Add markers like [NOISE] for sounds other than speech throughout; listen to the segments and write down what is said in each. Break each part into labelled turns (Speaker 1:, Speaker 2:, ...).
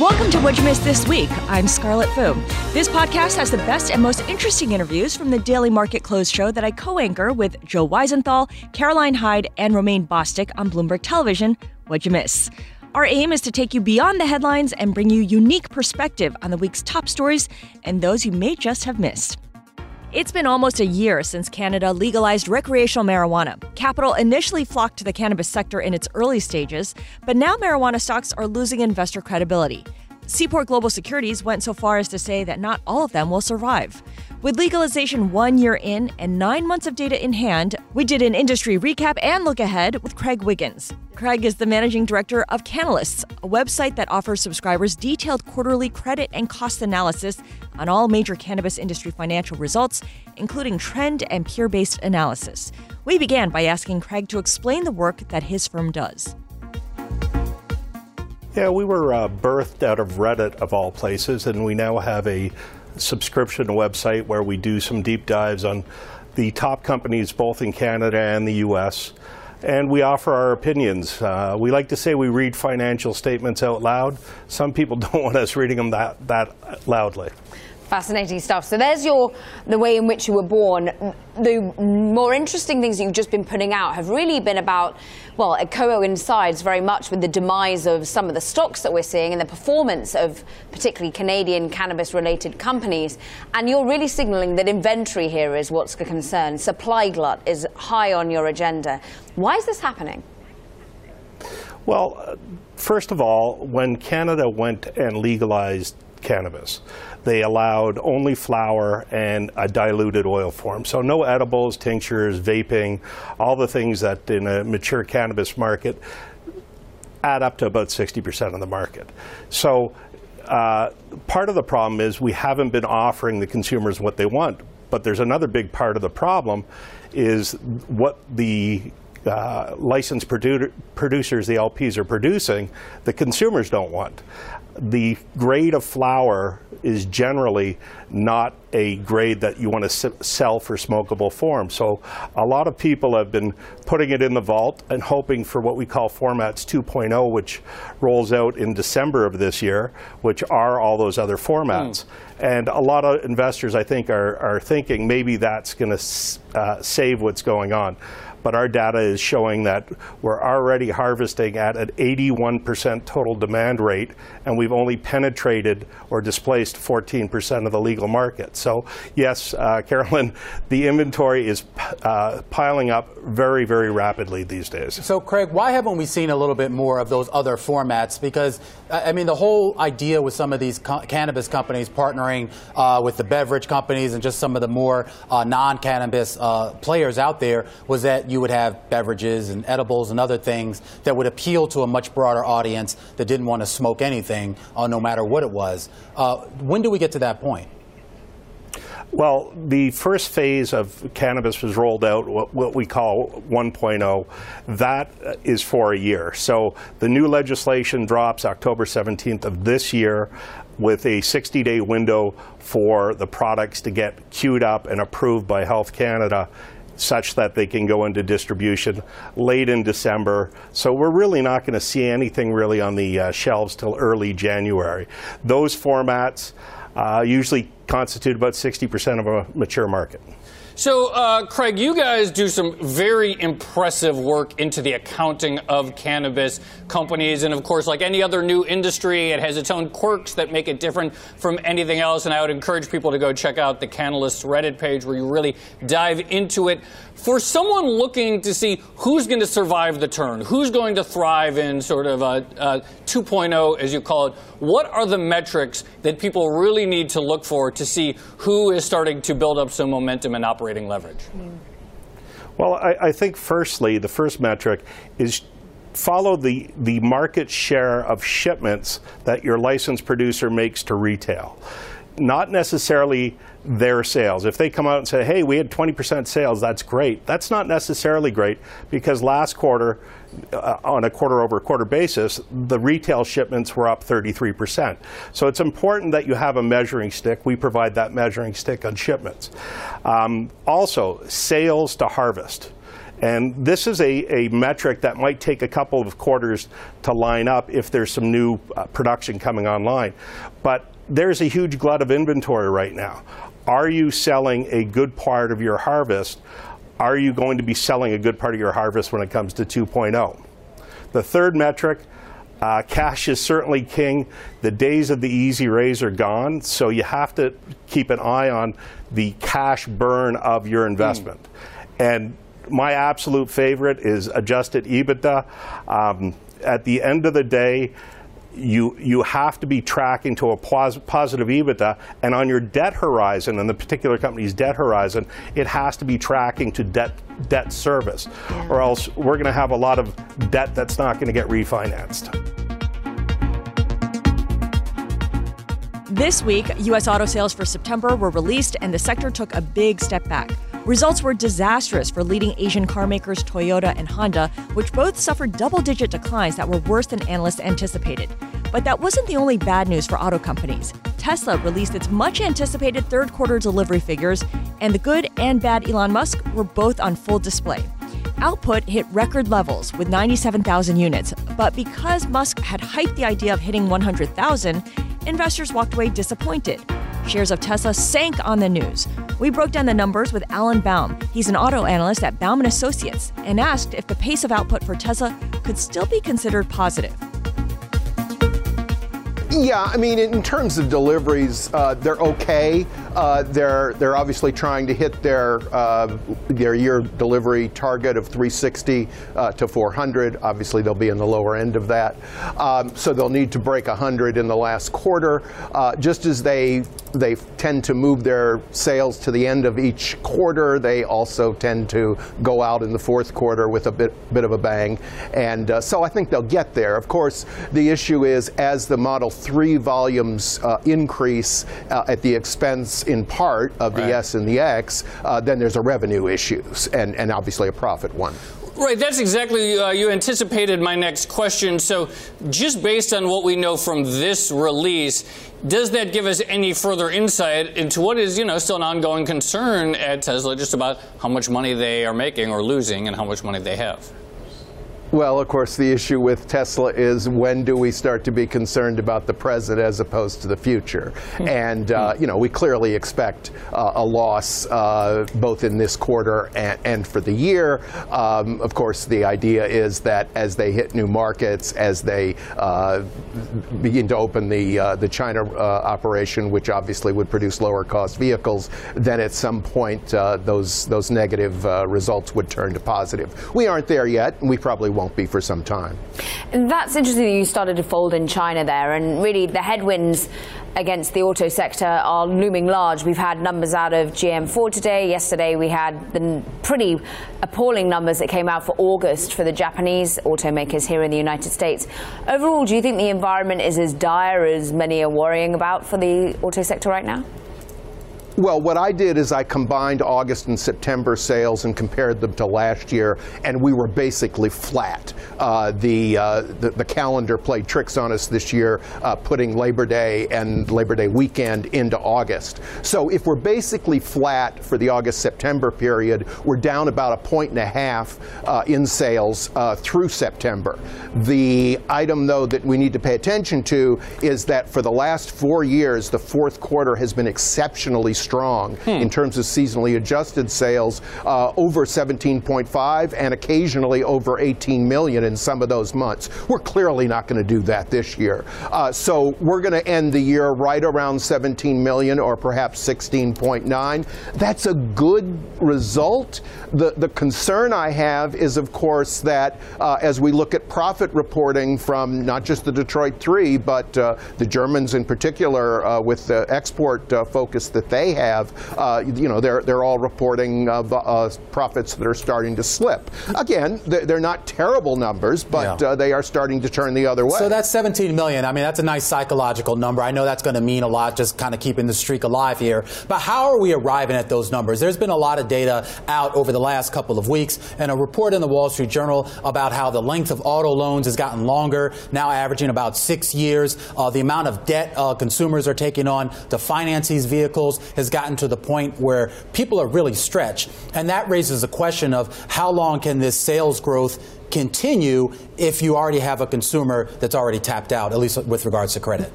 Speaker 1: Welcome to What You Missed This Week. I'm Scarlett Fu. This podcast has the best and most interesting interviews from the Daily Market Close show that I co anchor with Joe Weisenthal, Caroline Hyde, and Romaine Bostick on Bloomberg Television. What'd you miss? Our aim is to take you beyond the headlines and bring you unique perspective on the week's top stories and those you may just have missed. It's been almost a year since Canada legalized recreational marijuana. Capital initially flocked to the cannabis sector in its early stages, but now marijuana stocks are losing investor credibility. Seaport Global Securities went so far as to say that not all of them will survive. With legalization one year in and nine months of data in hand, we did an industry recap and look ahead with Craig Wiggins. Craig is the managing director of Cannalysts, a website that offers subscribers detailed quarterly credit and cost analysis on all major cannabis industry financial results, including trend and peer based analysis. We began by asking Craig to explain the work that his firm does.
Speaker 2: Yeah, we were uh, birthed out of Reddit of all places, and we now have a subscription website where we do some deep dives on the top companies both in Canada and the US. And we offer our opinions. Uh, we like to say we read financial statements out loud. Some people [LAUGHS] don't want us reading them that, that loudly.
Speaker 3: Fascinating stuff. So there's your the way in which you were born. The more interesting things that you've just been putting out have really been about, well, it coincides very much with the demise of some of the stocks that we're seeing and the performance of particularly Canadian cannabis-related companies. And you're really signaling that inventory here is what's the concern. Supply glut is high on your agenda. Why is this happening?
Speaker 2: Well, uh, first of all, when Canada went and legalized cannabis. They allowed only flower and a diluted oil form. So no edibles, tinctures, vaping, all the things that in a mature cannabis market add up to about 60% of the market. So uh, part of the problem is we haven't been offering the consumers what they want. But there's another big part of the problem is what the uh, licensed produ- producers, the LPs, are producing, the consumers don't want the grade of flower is generally not a grade that you want to sell for smokable form. So a lot of people have been putting it in the vault and hoping for what we call formats 2.0, which rolls out in December of this year, which are all those other formats. Mm. And a lot of investors, I think, are, are thinking maybe that's going to uh, save what's going on but our data is showing that we're already harvesting at an 81% total demand rate, and we've only penetrated or displaced 14% of the legal market. So, yes, uh, Carolyn, the inventory is uh, piling up very, very rapidly these days.
Speaker 4: So, Craig, why haven't we seen a little bit more of those other formats? Because, I mean, the whole idea with some of these co- cannabis companies partnering uh, with the beverage companies and just some of the more uh, non cannabis uh, players out there was that you would have beverages and edibles and other things that would appeal to a much broader audience that didn't want to smoke anything, uh, no matter what it was. Uh, when do we get to that point?
Speaker 2: Well, the first phase of cannabis was rolled out, what we call 1.0. That is for a year. So the new legislation drops October 17th of this year with a 60 day window for the products to get queued up and approved by Health Canada such that they can go into distribution late in December. So we're really not going to see anything really on the uh, shelves till early January. Those formats uh, usually constitute about 60% of a mature market.
Speaker 5: So, uh, Craig, you guys do some very impressive work into the accounting of cannabis companies. And of course, like any other new industry, it has its own quirks that make it different from anything else. And I would encourage people to go check out the Cannalysts Reddit page where you really dive into it. For someone looking to see who's going to survive the turn, who's going to thrive in sort of a, a 2.0, as you call it, what are the metrics that people really need to look for to see who is starting to build up some momentum and operating leverage?
Speaker 2: Well, I, I think firstly, the first metric is follow the, the market share of shipments that your licensed producer makes to retail. Not necessarily their sales. If they come out and say, hey, we had 20% sales, that's great. That's not necessarily great because last quarter, uh, on a quarter over quarter basis, the retail shipments were up 33%. So it's important that you have a measuring stick. We provide that measuring stick on shipments. Um, also, sales to harvest. And this is a, a metric that might take a couple of quarters to line up if there's some new uh, production coming online. But there's a huge glut of inventory right now. Are you selling a good part of your harvest? Are you going to be selling a good part of your harvest when it comes to 2.0? The third metric, uh, cash is certainly king. The days of the easy raise are gone, so you have to keep an eye on the cash burn of your investment. Mm. And my absolute favorite is adjusted EBITDA. Um, at the end of the day, you you have to be tracking to a pos- positive EBITDA, and on your debt horizon, and the particular company's debt horizon, it has to be tracking to debt debt service, yeah. or else we're going to have a lot of debt that's not going to get refinanced.
Speaker 1: This week, U.S. auto sales for September were released, and the sector took a big step back. Results were disastrous for leading Asian carmakers Toyota and Honda, which both suffered double digit declines that were worse than analysts anticipated. But that wasn't the only bad news for auto companies. Tesla released its much anticipated third quarter delivery figures, and the good and bad Elon Musk were both on full display. Output hit record levels with 97,000 units, but because Musk had hyped the idea of hitting 100,000, investors walked away disappointed. Shares of Tesla sank on the news. We broke down the numbers with Alan Baum. He's an auto analyst at Baum Associates and asked if the pace of output for Tesla could still be considered positive.
Speaker 6: Yeah, I mean, in terms of deliveries, uh, they're okay. Uh, they're they're obviously trying to hit their uh, their year delivery target of 360 uh, to 400. Obviously, they'll be in the lower end of that, um, so they'll need to break 100 in the last quarter. Uh, just as they they tend to move their sales to the end of each quarter, they also tend to go out in the fourth quarter with a bit bit of a bang, and uh, so I think they'll get there. Of course, the issue is as the Model 3 volumes increase at the expense in part of the right. S and the X, uh, then there's a revenue issues and, and obviously a profit one.
Speaker 5: Right, that's exactly, uh, you anticipated my next question. So, just based on what we know from this release, does that give us any further insight into what is, you know, still an ongoing concern at Tesla, just about how much money they are making or losing and how much money they have?
Speaker 6: Well, of course, the issue with Tesla is when do we start to be concerned about the present as opposed to the future? Hmm. and, uh, you know, we clearly expect uh, a loss uh, both in this quarter and, and for the year. Um, of course, the idea is that as they hit new markets, as they uh, begin to open the, uh, the China uh, operation, which obviously would produce lower cost vehicles, then at some point those, those negative results would turn to positive. We aren't there yet, and we probably won't be for some time.
Speaker 3: That's interesting that you started to fold in China there, and really the headwinds against the auto sector are looming large. We've had numbers out of GM Ford today. Yesterday we had the pretty appalling numbers that came out for August for the Japanese automakers here in the United States. Overall, do you think the environment is as dire as many are worrying about for the auto sector right now?
Speaker 6: Well, what I did is I combined August and September sales and compared them to last year, and we were basically flat. Uh, the, uh, the, the calendar played tricks on us this year, uh, putting Labor Day and Labor Day weekend into August. So if we're basically flat for the August-September period, we're down about a point and a half uh, in sales uh, through September. The item, though, that we need to pay attention to is that for the last four years, the fourth quarter has been exceptionally strong strong hmm. in terms of seasonally adjusted sales, uh, over 17.5 and occasionally over 18 million in some of those months. We're clearly not going to do that this year. Uh, so we're going to end the year right around 17 million or perhaps 16.9. That's a good result. The, the concern I have is, of course, that uh, as we look at profit reporting from not just the Detroit 3, but uh, the Germans in particular uh, with the export uh, focus that they they have, uh, you know, they're they're all reporting uh, uh, profits that are starting to slip. Again, they're, they're not terrible numbers, but
Speaker 4: Yeah.
Speaker 6: uh, they are starting to turn the other way.
Speaker 4: So that's 17 million. I mean, that's a nice psychological number. I know that's going to mean a lot, just kind of keeping the streak alive here. But how are we arriving at those numbers? There's been a lot of data out over the last couple of weeks, and a report in the Wall Street Journal about how the length of auto loans has gotten longer, now averaging about six years. Uh, the amount of debt uh, consumers are taking on to finance these vehicles has gotten to the point where people are really stretched. And that raises the question of how long can this sales growth continue if you already have a consumer that's already tapped out, at least with regards to credit.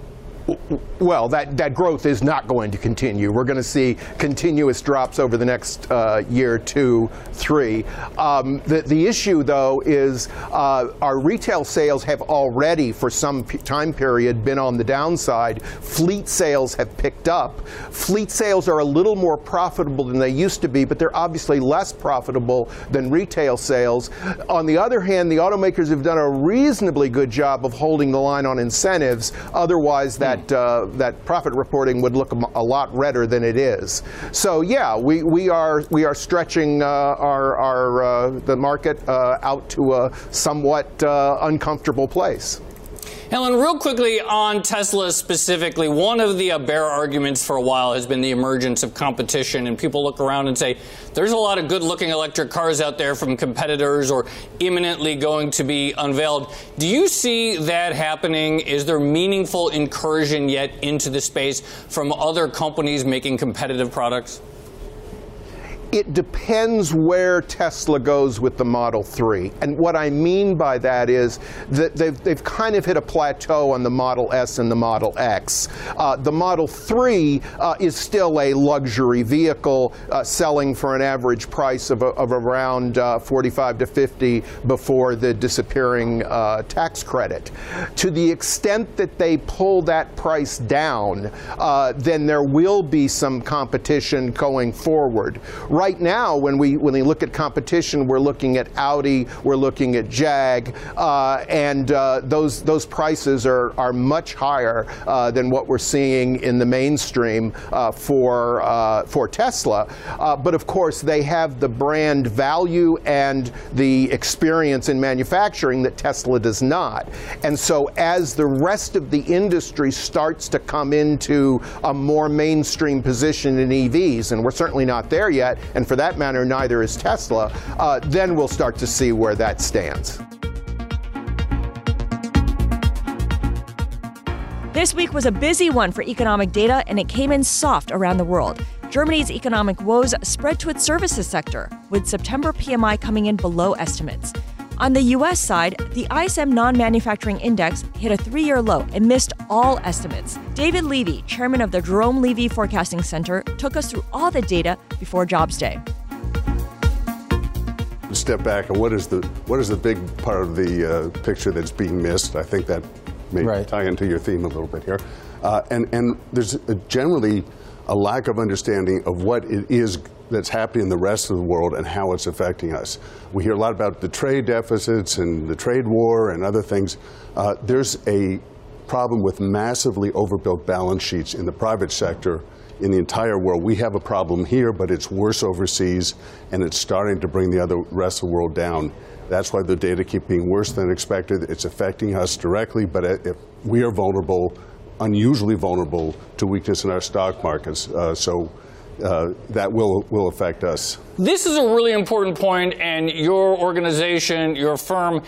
Speaker 6: Well, that, that growth is not going to continue. We're going to see continuous drops over the next uh, year, two, three. Um, the, the issue, though, is uh, our retail sales have already, for some time period, been on the downside. Fleet sales have picked up. Fleet sales are a little more profitable than they used to be, but they're obviously less profitable than retail sales. On the other hand, the automakers have done a reasonably good job of holding the line on incentives. Otherwise, that uh, that profit reporting would look a lot redder than it is. So yeah, we, we are we are stretching uh, our our uh, the market uh, out to a somewhat uh, uncomfortable place.
Speaker 5: Alan, real quickly on Tesla specifically, one of the uh, bear arguments for a while has been the emergence of competition, and people look around and say there's a lot of good looking electric cars out there from competitors or imminently going to be unveiled. Do you see that happening? Is there meaningful incursion yet into the space from other companies making competitive products?
Speaker 6: It depends where Tesla goes with the Model 3. And what I mean by that is that they've, they've kind of hit a plateau on the Model S and the Model X. Uh, the Model 3 uh, is still a luxury vehicle uh, selling for an average price of, of around uh, 45 to 50 before the disappearing uh, tax credit. To the extent that they pull that price down, uh, then there will be some competition going forward. Right now, when we when we look at competition, we're looking at Audi, we're looking at Jag, uh, and uh, those those prices are are much higher uh, than what we're seeing in the mainstream uh, for uh, for Tesla. Uh, but of course, they have the brand value and the experience in manufacturing that Tesla does not. And so, as the rest of the industry starts to come into a more mainstream position in EVs, and we're certainly not there yet, and for that matter, neither is Tesla, uh, then we'll start to see where that stands.
Speaker 1: This week was a busy one for economic data, and it came in soft around the world. Germany's economic woes spread to its services sector, with September PMI coming in below estimates. On the US side, the ISM non manufacturing index hit a three year low and missed all estimates. David Levy, chairman of the Jerome Levy Forecasting Center, took us through all the data before Jobs Day.
Speaker 7: step back and what is the what is the big part of the uh, picture that's being missed? I think that may
Speaker 4: Right.
Speaker 7: tie into your theme a little bit here. Uh, and and there's a, generally a lack of understanding of what it is that's happening in the rest of the world and how it's affecting us. We hear a lot about the trade deficits and the trade war and other things. Uh, there's a problem with massively overbuilt balance sheets in the private sector in the entire world. We have a problem here, but it's worse overseas, and it's starting to bring the other rest of the world down. That's why the data keep being worse than expected. It's affecting us directly, but if we are vulnerable, unusually vulnerable to weakness in our stock markets. Uh, so uh, that will will affect us.
Speaker 5: This is a really important point, and your organization, your firm,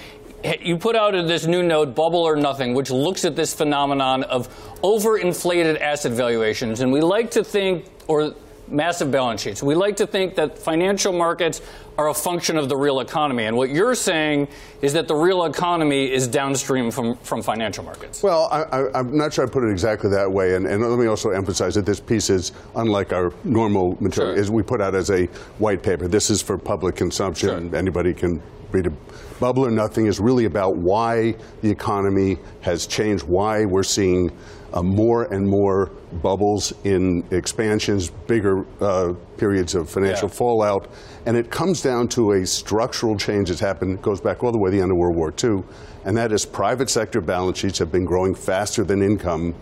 Speaker 5: you put out this new note, Bubble or Nothing, which looks at this phenomenon of overinflated asset valuations. And we like to think, or massive balance sheets, we like to think that financial markets are a function of the real economy. And what you're saying is that the real economy is downstream from, from financial markets.
Speaker 7: Well, I, am not sure I put it exactly that way, and, and, let me also emphasize that this piece is unlike our normal material.
Speaker 5: Sure.
Speaker 7: Is we put out as a white paper. This is for public consumption.
Speaker 5: Sure.
Speaker 7: Anybody can read it. Bubble or Nothing is really about why the economy has changed, why we're seeing uh, more and more bubbles in expansions, bigger uh, periods of financial
Speaker 5: Yeah.
Speaker 7: fallout, and it comes down to a structural change that's happened, goes back all the way to the end of World War II, and that is private sector balance sheets have been growing faster than income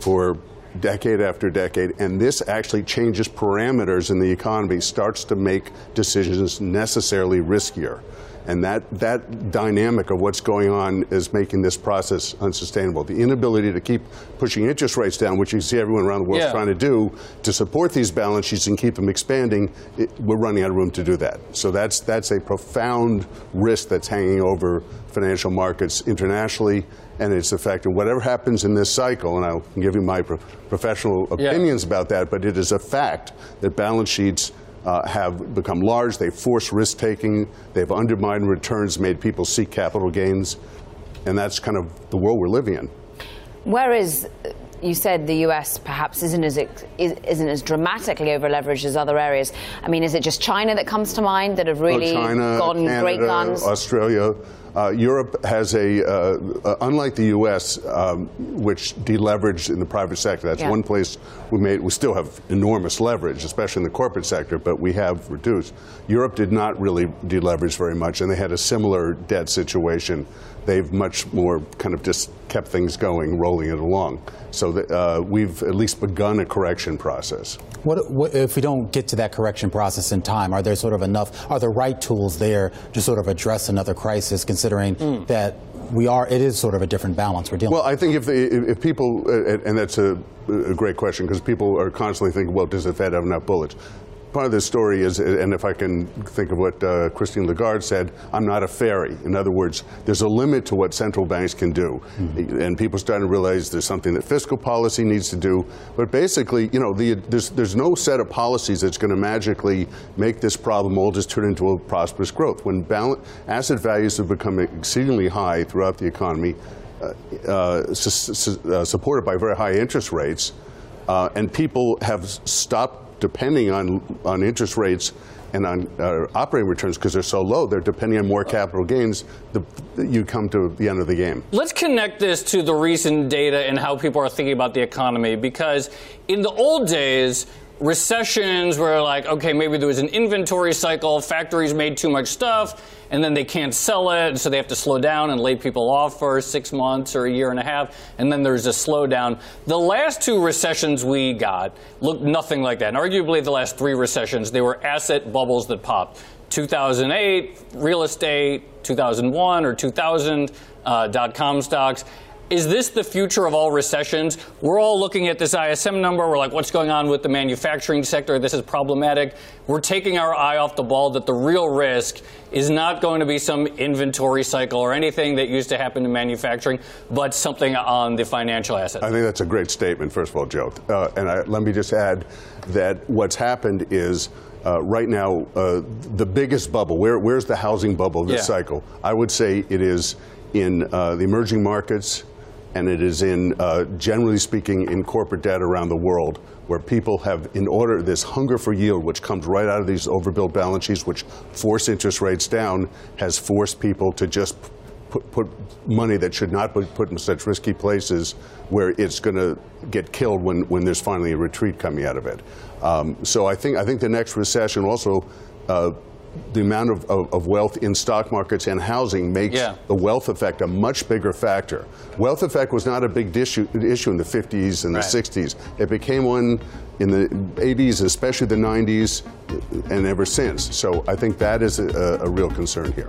Speaker 7: for decade after decade, and this actually changes parameters in the economy, starts to make decisions necessarily riskier. And that, that dynamic of what's going on is making this process unsustainable. The inability to keep pushing interest rates down, which you see everyone around the world
Speaker 5: Yeah.
Speaker 7: trying to do to support these balance sheets and keep them expanding, it, we're running out of room to do that. So that's, that's a profound risk that's hanging over financial markets internationally, and it's affecting whatever happens in this cycle. And I'll give you my pro- professional
Speaker 5: Yeah.
Speaker 7: opinions about that, but it is a fact that balance sheets uh, have become large. They've forced risk taking. They've undermined returns, made people seek capital gains. And that's kind of the world we're living in.
Speaker 3: Whereas you said the US perhaps isn't as is- isn't as dramatically over leveraged as other areas. I mean, is it just China that comes to mind that have really
Speaker 7: Oh, China,
Speaker 3: gone
Speaker 7: Canada,
Speaker 3: great guns?
Speaker 7: Australia. Uh, Europe has a, uh, uh, unlike the U.S., um, which deleveraged in the private sector. That's
Speaker 3: Yeah.
Speaker 7: one place we made. We still have enormous leverage, especially in the corporate sector, but we have reduced. Europe did not really deleverage very much, and they had a similar debt situation. They've much more kind of just kept things going, rolling it along. So that, uh, we've at least begun a correction process.
Speaker 4: What, what if we don't get to that correction process in time? Are there sort of enough? Are the right tools there to sort of address another crisis, considering that we are? It is sort of a different balance we're dealing.
Speaker 7: Well, I think if, the, if if people, uh, and that's a, a great question because people are constantly thinking, well, does the Fed have enough bullets? Part of the story is, and if I can think of what uh, Christine Lagarde said, I'm not a fairy. In other words, there's a limit to what central banks can do. And people are starting to realize there's something that fiscal policy needs to do. But basically, you know, the, there's, there's no set of policies that's going to magically make this problem all just turn into a prosperous growth. When asset values have become exceedingly high throughout the economy, uh, uh, su- su- uh, supported by very high interest rates, uh, and people have stopped depending on, on interest rates and on uh, operating returns because they're so low, they're depending on more capital gains, the, you come to the end of the game.
Speaker 5: Let's connect this to the recent data and how people are thinking about the economy because in the old days, recessions were like, okay, maybe there was an inventory cycle, factories made too much stuff, and then they can't sell it, so they have to slow down and lay people off for six months or a year and a half, and then there's a slowdown. The last two recessions we got looked nothing like that. And arguably, the last three recessions, they were asset bubbles that popped. 2008, real estate, 2001 or 2000, uh, dot com stocks. Is this the future of all recessions? We're all looking at this ISM number. We're like, what's going on with the manufacturing sector? This is problematic. We're taking our eye off the ball that the real risk is not going to be some inventory cycle or anything that used to happen in manufacturing, but something on the financial assets.
Speaker 7: I think that's a great statement, first of all, Joe. Uh, and I, let me just add that what's happened is uh, right now, uh, the biggest bubble, where, where's the housing bubble this
Speaker 5: Yeah.
Speaker 7: cycle? I would say it is in uh, the emerging markets and it is in, uh, generally speaking, in corporate debt around the world, where people have, in order, this hunger for yield, which comes right out of these overbuilt balance sheets, which force interest rates down, has forced people to just put, put money that should not be put in such risky places where it's going to get killed when, when there's finally a retreat coming out of it. Um, so I think, I think the next recession also, uh, the amount of, of, of wealth in stock markets and housing makes
Speaker 5: Yeah.
Speaker 7: the wealth effect a much bigger factor. Wealth effect was not a big issue, issue in the 50s and
Speaker 5: Right.
Speaker 7: the 60s. It became one in the 80s, especially the 90s, and ever since. So I think that is a, a real concern here.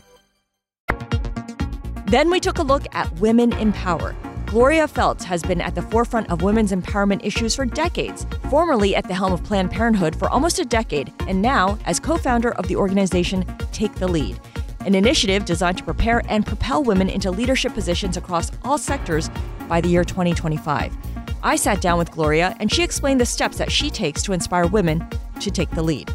Speaker 1: Then we took a look at Women in Power. Gloria Feldt has been at the forefront of women's empowerment issues for decades, formerly at the helm of Planned Parenthood for almost a decade, and now as co founder of the organization Take the Lead, an initiative designed to prepare and propel women into leadership positions across all sectors by the year 2025. I sat down with Gloria, and she explained the steps that she takes to inspire women to take the lead.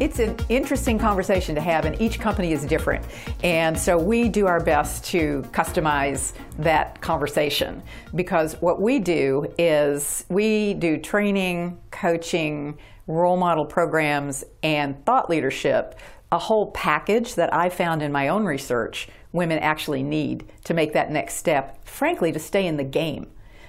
Speaker 8: It's an interesting conversation to have, and each company is different. And so we do our best to customize that conversation because what we do is we do training, coaching, role model programs, and thought leadership, a whole package that I found in my own research women actually need to make that next step, frankly, to stay in the game.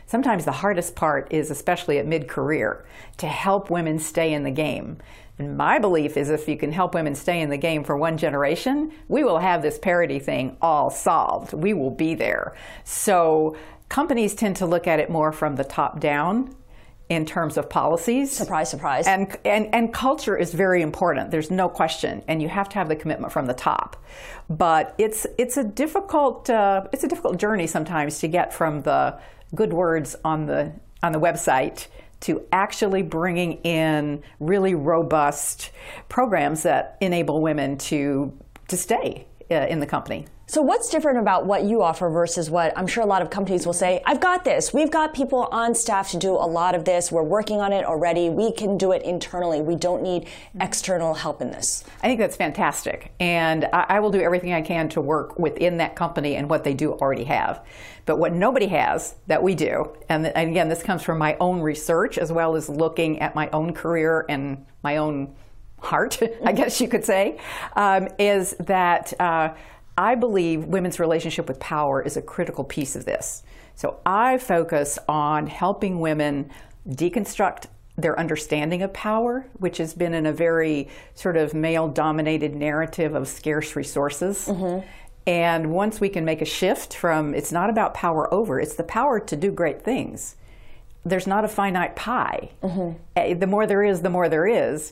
Speaker 8: Sometimes the hardest part is, especially at mid career, to help women stay in the game. And my belief is if you can help women stay in the game for one generation, we will have this parity thing all solved. We will be there. So companies tend to look at it more from the top down in terms of policies.
Speaker 1: Surprise, surprise.
Speaker 8: And, and, and culture is very important. There's no question. And you have to have the commitment from the top. But it's, it's, a, difficult, uh, it's a difficult journey sometimes to get from the good words on the, on the website to actually bringing in really robust programs that enable women to, to stay uh, in the company.
Speaker 1: So, what's different about what you offer versus what I'm sure a lot of companies will say, I've got this. We've got people on staff to do a lot of this. We're working on it already. We can do it internally. We don't need external help in this.
Speaker 8: I think that's fantastic. And I, will do everything I can to work within that company and what they do already have. But what nobody has that we do, and, and again, this comes from my own research as well as looking at my own career and my own heart, [LAUGHS] I guess you could say, um, is that. Uh, I believe women's relationship with power is a critical piece of this. So I focus on helping women deconstruct their understanding of power, which has been in a very sort of male dominated narrative of scarce resources. Mm-hmm. And once we can make a shift from it's not about power over, it's the power to do great things. There's not a finite pie. Mm-hmm. Eh, the more there is, the more there is.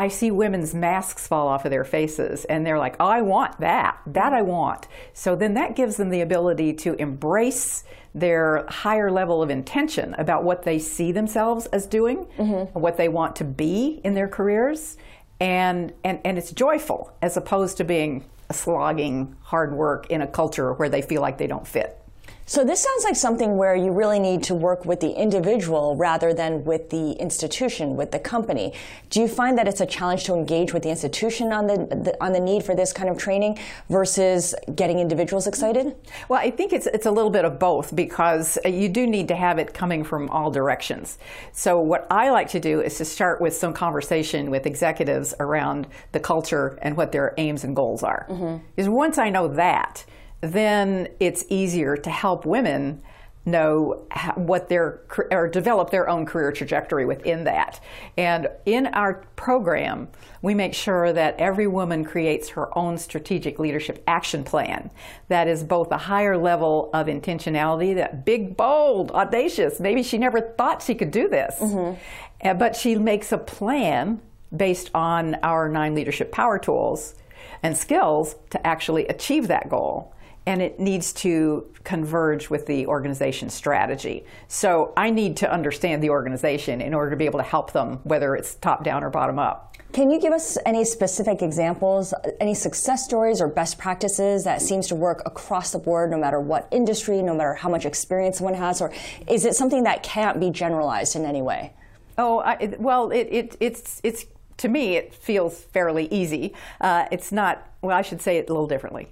Speaker 8: I see women's masks fall off of their faces and they're like, oh, I want that. That I want. So then that gives them the ability to embrace their higher level of intention about what they see themselves as doing, mm-hmm. what they want to be in their careers. And, and, and it's joyful as opposed to being a slogging hard work in a culture where they feel like they don't fit.
Speaker 1: So this sounds like something where you really need to work with the individual rather than with the institution, with the company. Do you find that it's a challenge to engage with the institution on the, the on the need for this kind of training versus getting individuals excited?
Speaker 8: Well, I think it's it's a little bit of both because you do need to have it coming from all directions. So what I like to do is to start with some conversation with executives around the culture and what their aims and goals are. Mm-hmm. Because once I know that, then it's easier to help women know what their or develop their own career trajectory within that. And in our program, we make sure that every woman creates her own strategic leadership action plan that is both a higher level of intentionality, that big, bold, audacious. Maybe she never thought she could do this, mm-hmm. but she makes a plan based on our nine leadership power tools and skills to actually achieve that goal and it needs to converge with the organization strategy. So I need to understand the organization in order to be able to help them, whether it's top down or bottom up.
Speaker 1: Can you give us any specific examples, any success stories or best practices that seems to work across the board, no matter what industry, no matter how much experience one has, or is it something that can't be generalized in any way?
Speaker 8: Oh, I, well, it, it, it's it's to me it feels fairly easy. Uh, it's not. Well, I should say it a little differently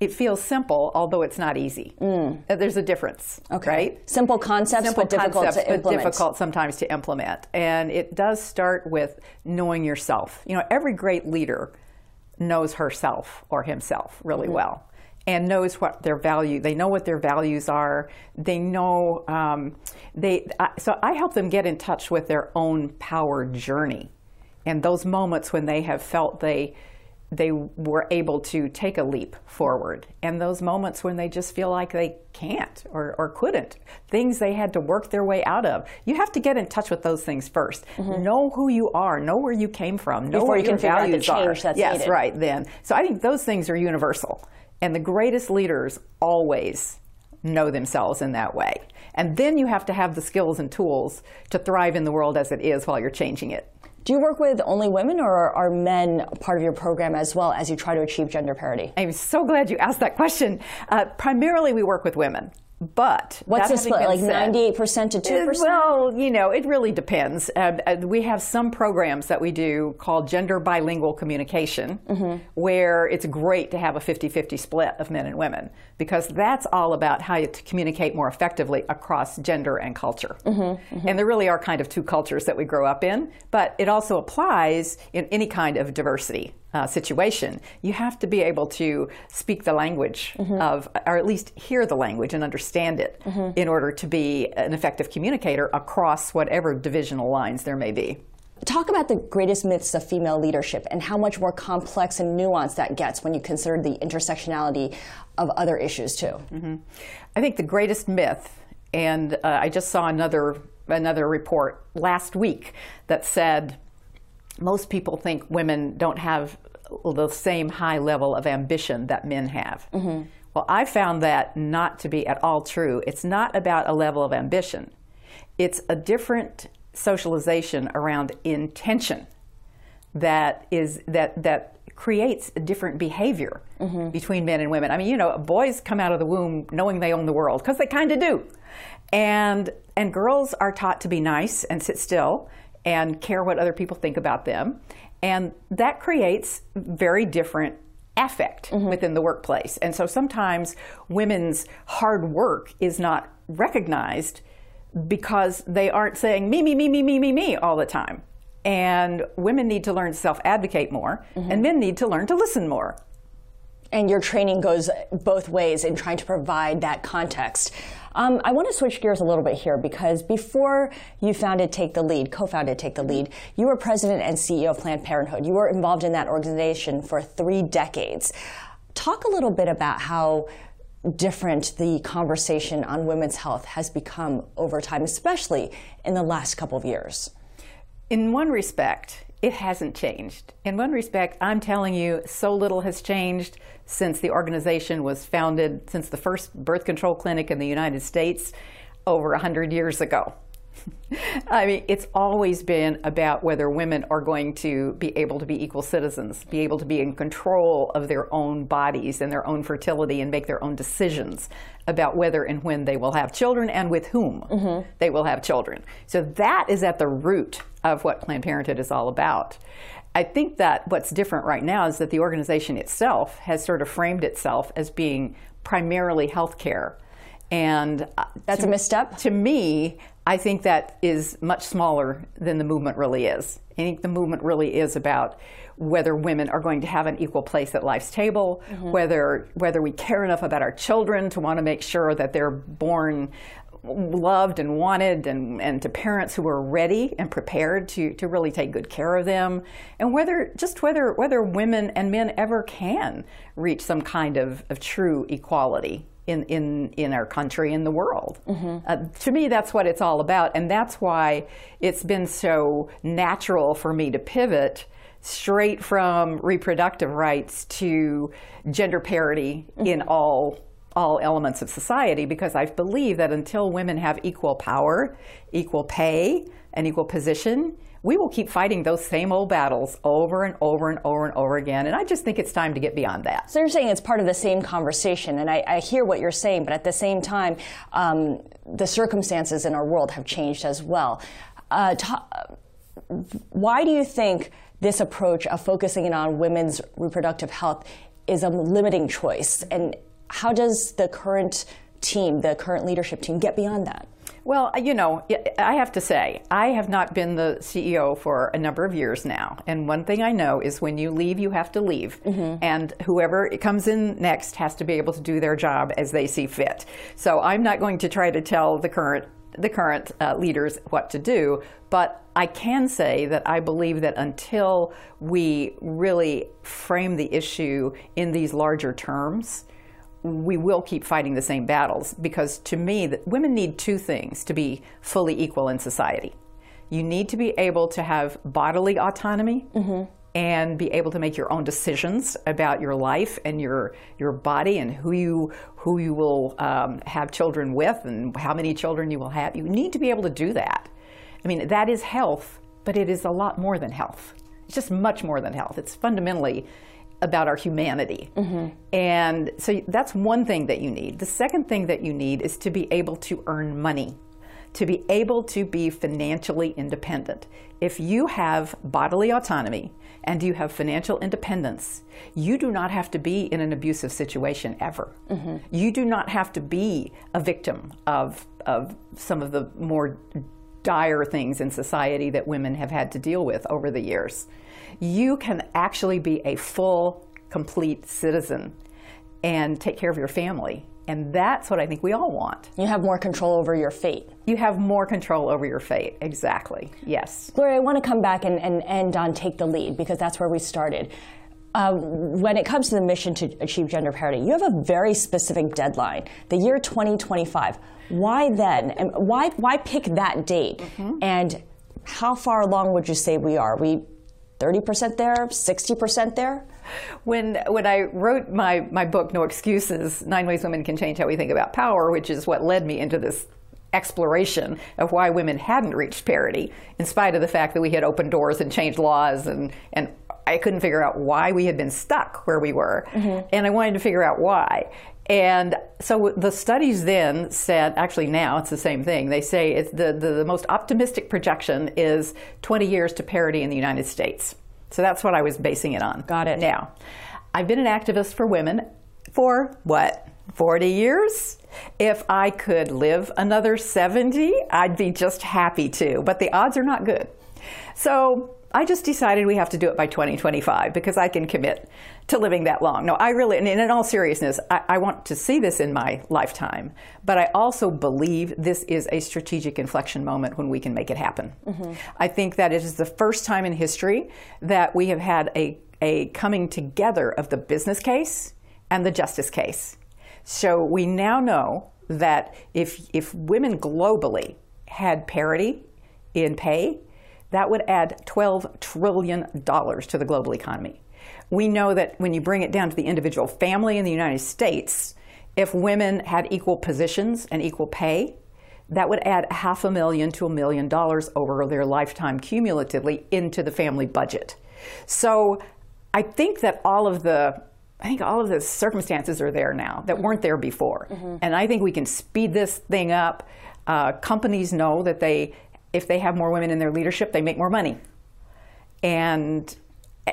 Speaker 8: it feels simple, although it's not easy. Mm. There's a difference, okay. right?
Speaker 1: Simple concepts,
Speaker 8: simple
Speaker 1: but difficult
Speaker 8: concepts,
Speaker 1: to implement.
Speaker 8: But difficult sometimes to implement, and it does start with knowing yourself. You know, every great leader knows herself or himself really mm-hmm. well, and knows what their value. They know what their values are. They know um, they. so I help them get in touch with their own power journey, and those moments when they have felt they they were able to take a leap forward. And those moments when they just feel like they can't or, or couldn't, things they had to work their way out of. You have to get in touch with those things 1st mm-hmm. Know who you are, know where you came from, know
Speaker 1: Before
Speaker 8: what
Speaker 1: you
Speaker 8: your values
Speaker 1: figure out the
Speaker 8: are.
Speaker 1: that's
Speaker 8: yes,
Speaker 1: needed.
Speaker 8: right then. So I think those things are universal. And the greatest leaders always know themselves in that way. And then you have to have the skills and tools to thrive in the world as it is while you're changing it.
Speaker 1: Do you work with only women or are men part of your program as well as you try to achieve gender parity?
Speaker 8: I'm so glad you asked that question. Uh, primarily, we work with women. But
Speaker 9: what's the split? Like ninety-eight percent to two percent?
Speaker 8: Well, you know, it really depends. Uh, uh, we have some programs that we do called gender bilingual communication, mm-hmm. where it's great to have a 50-50 split of men and women because that's all about how you communicate more effectively across gender and culture. Mm-hmm. Mm-hmm. And there really are kind of two cultures that we grow up in, but it also applies in any kind of diversity uh, situation, you have to be able to speak the language mm-hmm. of, or at least hear the language and understand it mm-hmm. in order to be an effective communicator across whatever divisional lines there may be.
Speaker 9: Talk about the greatest myths of female leadership and how much more complex and nuanced that gets when you consider the intersectionality of other issues too. Mm-hmm.
Speaker 8: I think the greatest myth, and uh, I just saw another another report last week that said most people think women don't have the same high level of ambition that men have. Mm-hmm. Well, I found that not to be at all true. It's not about a level of ambition, it's a different socialization around intention that is that that creates a different behavior mm-hmm. between men and women. I mean, you know, boys come out of the womb knowing they own the world because they kind of do. And and girls are taught to be nice and sit still and care what other people think about them. And that creates very different affect mm-hmm. within the workplace. And so sometimes women's hard work is not recognized because they aren't saying me, me, me, me, me, me, me all the time. And women need to learn to self advocate more, mm-hmm. and men need to learn to listen more.
Speaker 9: And your training goes both ways in trying to provide that context. Um, I want to switch gears a little bit here because before you founded Take the Lead, co-founded Take the Lead, you were president and CEO of Planned Parenthood. You were involved in that organization for three decades. Talk a little bit about how different the conversation on women's health has become over time, especially in the last couple of years.
Speaker 8: In one respect, it hasn't changed. In one respect, I'm telling you, so little has changed since the organization was founded, since the first birth control clinic in the United States over 100 years ago. [LAUGHS] I mean, it's always been about whether women are going to be able to be equal citizens, be able to be in control of their own bodies and their own fertility and make their own decisions about whether and when they will have children and with whom mm-hmm. they will have children. So that is at the root of what Planned Parenthood is all about. I think that what's different right now is that the organization itself has sort of framed itself as being primarily healthcare. And
Speaker 9: uh, that's to, a misstep?
Speaker 8: To me, I think that is much smaller than the movement really is. I think the movement really is about whether women are going to have an equal place at life's table, mm-hmm. whether whether we care enough about our children to want to make sure that they're born loved and wanted and, and to parents who are ready and prepared to, to really take good care of them and whether just whether whether women and men ever can reach some kind of, of true equality in, in, in our country in the world. Mm-hmm. Uh, to me, that's what it's all about, and that's why it's been so natural for me to pivot straight from reproductive rights to gender parity mm-hmm. in all all elements of society because I believe that until women have equal power, equal pay, and equal position, we will keep fighting those same old battles over and over and over and over again. And I just think it's time to get beyond that.
Speaker 9: So you're saying it's part of the same conversation, and I, I hear what you're saying, but at the same time, um, the circumstances in our world have changed as well. Uh, why do you think this approach of focusing in on women's reproductive health is a limiting choice? And how does the current team, the current leadership team, get beyond that?
Speaker 8: Well, you know, I have to say, I have not been the CEO for a number of years now. And one thing I know is when you leave, you have to leave. Mm-hmm. And whoever comes in next has to be able to do their job as they see fit. So I'm not going to try to tell the current the current uh, leaders what to do, but I can say that I believe that until we really frame the issue in these larger terms, we will keep fighting the same battles because to me that women need two things to be fully equal in society. You need to be able to have bodily autonomy mm-hmm. and be able to make your own decisions about your life and your your body and who you who you will um, have children with and how many children you will have. You need to be able to do that. I mean that is health but it is a lot more than health. It's just much more than health. It's fundamentally about our humanity. Mm-hmm. And so that's one thing that you need. The second thing that you need is to be able to earn money, to be able to be financially independent. If you have bodily autonomy and you have financial independence, you do not have to be in an abusive situation ever. Mm-hmm. You do not have to be a victim of, of some of the more dire things in society that women have had to deal with over the years. You can actually be a full, complete citizen and take care of your family. And that's what I think we all want.
Speaker 9: You have more control over your fate.
Speaker 8: You have more control over your fate. Exactly. Yes.
Speaker 9: Gloria, I want to come back and, and end on take the lead because that's where we started. Uh, when it comes to the mission to achieve gender parity, you have a very specific deadline, the year 2025. Why then? And why why pick that date? And how far along would you say we are? we 30% there, 60% there?
Speaker 8: When when I wrote my, my book, No Excuses, Nine Ways Women Can Change How We Think About Power, which is what led me into this exploration of why women hadn't reached parity, in spite of the fact that we had opened doors and changed laws and, and I couldn't figure out why we had been stuck where we were. Mm-hmm. And I wanted to figure out why. And so the studies then said, actually now it's the same thing. They say it's the, the, the most optimistic projection is 20 years to parity in the United States. So that's what I was basing it on.
Speaker 9: Got it.
Speaker 8: Now, I've been an activist for women for what? 40 years? If I could live another 70, I'd be just happy to. But the odds are not good. So I just decided we have to do it by 2025 because I can commit to living that long. No, I really, and in all seriousness, I, I want to see this in my lifetime. But I also believe this is a strategic inflection moment when we can make it happen. Mm-hmm. I think that it is the first time in history that we have had a, a coming together of the business case and the justice case. So we now know that if, if women globally had parity in pay, that would add $12 trillion to the global economy. We know that when you bring it down to the individual family in the United States, if women had equal positions and equal pay, that would add half a million to a million dollars over their lifetime cumulatively into the family budget. So I think that all of the I think all of the circumstances are there now that weren't there before. And I think we can speed this thing up. Uh, companies know that they if they have more women in their leadership, they make more money. And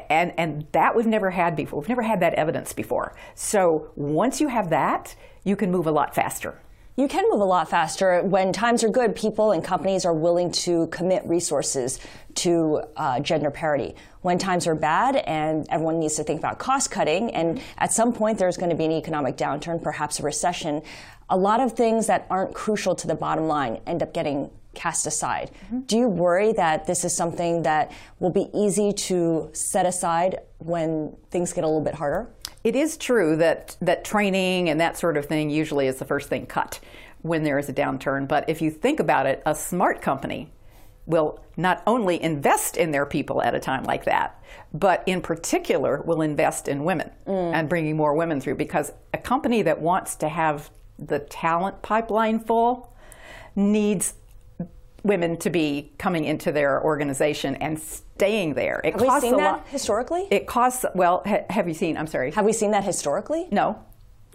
Speaker 8: and and that we've never had before. We've never had that evidence before. So once you have that, you can move a lot faster.
Speaker 9: You can move a lot faster when times are good. People and companies are willing to commit resources to uh, gender parity. When times are bad and everyone needs to think about cost cutting, and at some point there's going to be an economic downturn, perhaps a recession, a lot of things that aren't crucial to the bottom line end up getting cast aside. Mm-hmm. Do you worry that this is something that will be easy to set aside when things get a little bit harder?
Speaker 8: It is true that, that training and that sort of thing usually is the first thing cut when there is a downturn. But if you think about it, a smart company will not only invest in their people at a time like that, but in particular will invest in women mm. and bringing more women through. Because a company that wants to have the talent pipeline full needs women to be coming into their organization and staying there. It
Speaker 9: Have we
Speaker 8: costs
Speaker 9: seen
Speaker 8: a
Speaker 9: that
Speaker 8: lot.
Speaker 9: historically?
Speaker 8: It costs well. Ha, have you seen? I'm sorry.
Speaker 9: Have we seen that historically?
Speaker 8: No.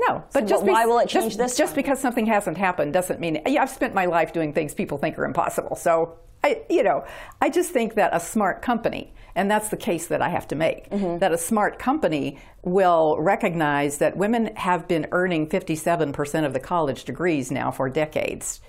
Speaker 8: No, but
Speaker 9: So
Speaker 8: just
Speaker 9: why
Speaker 8: be-
Speaker 9: will it change
Speaker 8: just,
Speaker 9: this
Speaker 8: Just
Speaker 9: time?
Speaker 8: because something hasn't happened doesn't mean. Yeah, I've spent my life doing things people think are impossible. So, I, you know, I just think that a smart company, and that's the case that I have to make,
Speaker 9: Mm-hmm.
Speaker 8: that a smart company will recognize that women have been earning 57% of the college degrees now for decades.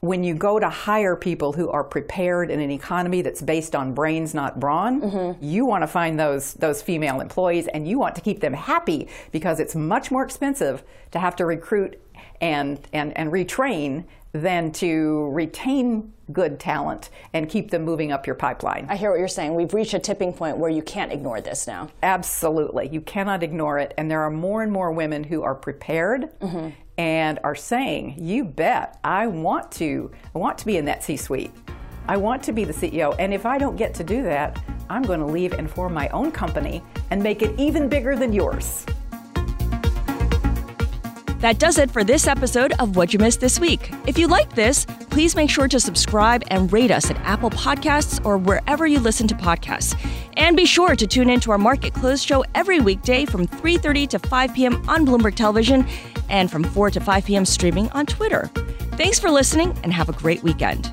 Speaker 8: When you go to hire people who are prepared in an economy that's based on brains, not brawn,
Speaker 9: Mm-hmm.
Speaker 8: you want to find those those female employees, and you want to keep them happy because it's much more expensive to have to recruit and and and retrain than to retain good talent and keep them moving up your pipeline.
Speaker 9: I hear what you're saying. We've reached a tipping point where you can't ignore this now.
Speaker 8: Absolutely. You cannot ignore it. And there are more and more women who are prepared mm-hmm. and are saying, you bet, I want to, I want to be in that C suite. I want to be the CEO. And if I don't get to do that, I'm going to leave and form my own company and make it even bigger than yours.
Speaker 1: That does it for this episode of What You Missed This Week. If you liked this, please make sure to subscribe and rate us at Apple Podcasts or wherever you listen to podcasts. And be sure to tune in to our Market Close show every weekday from 3:30 to 5 p.m. on Bloomberg Television and from 4 to 5 p.m. streaming on Twitter. Thanks for listening and have a great weekend.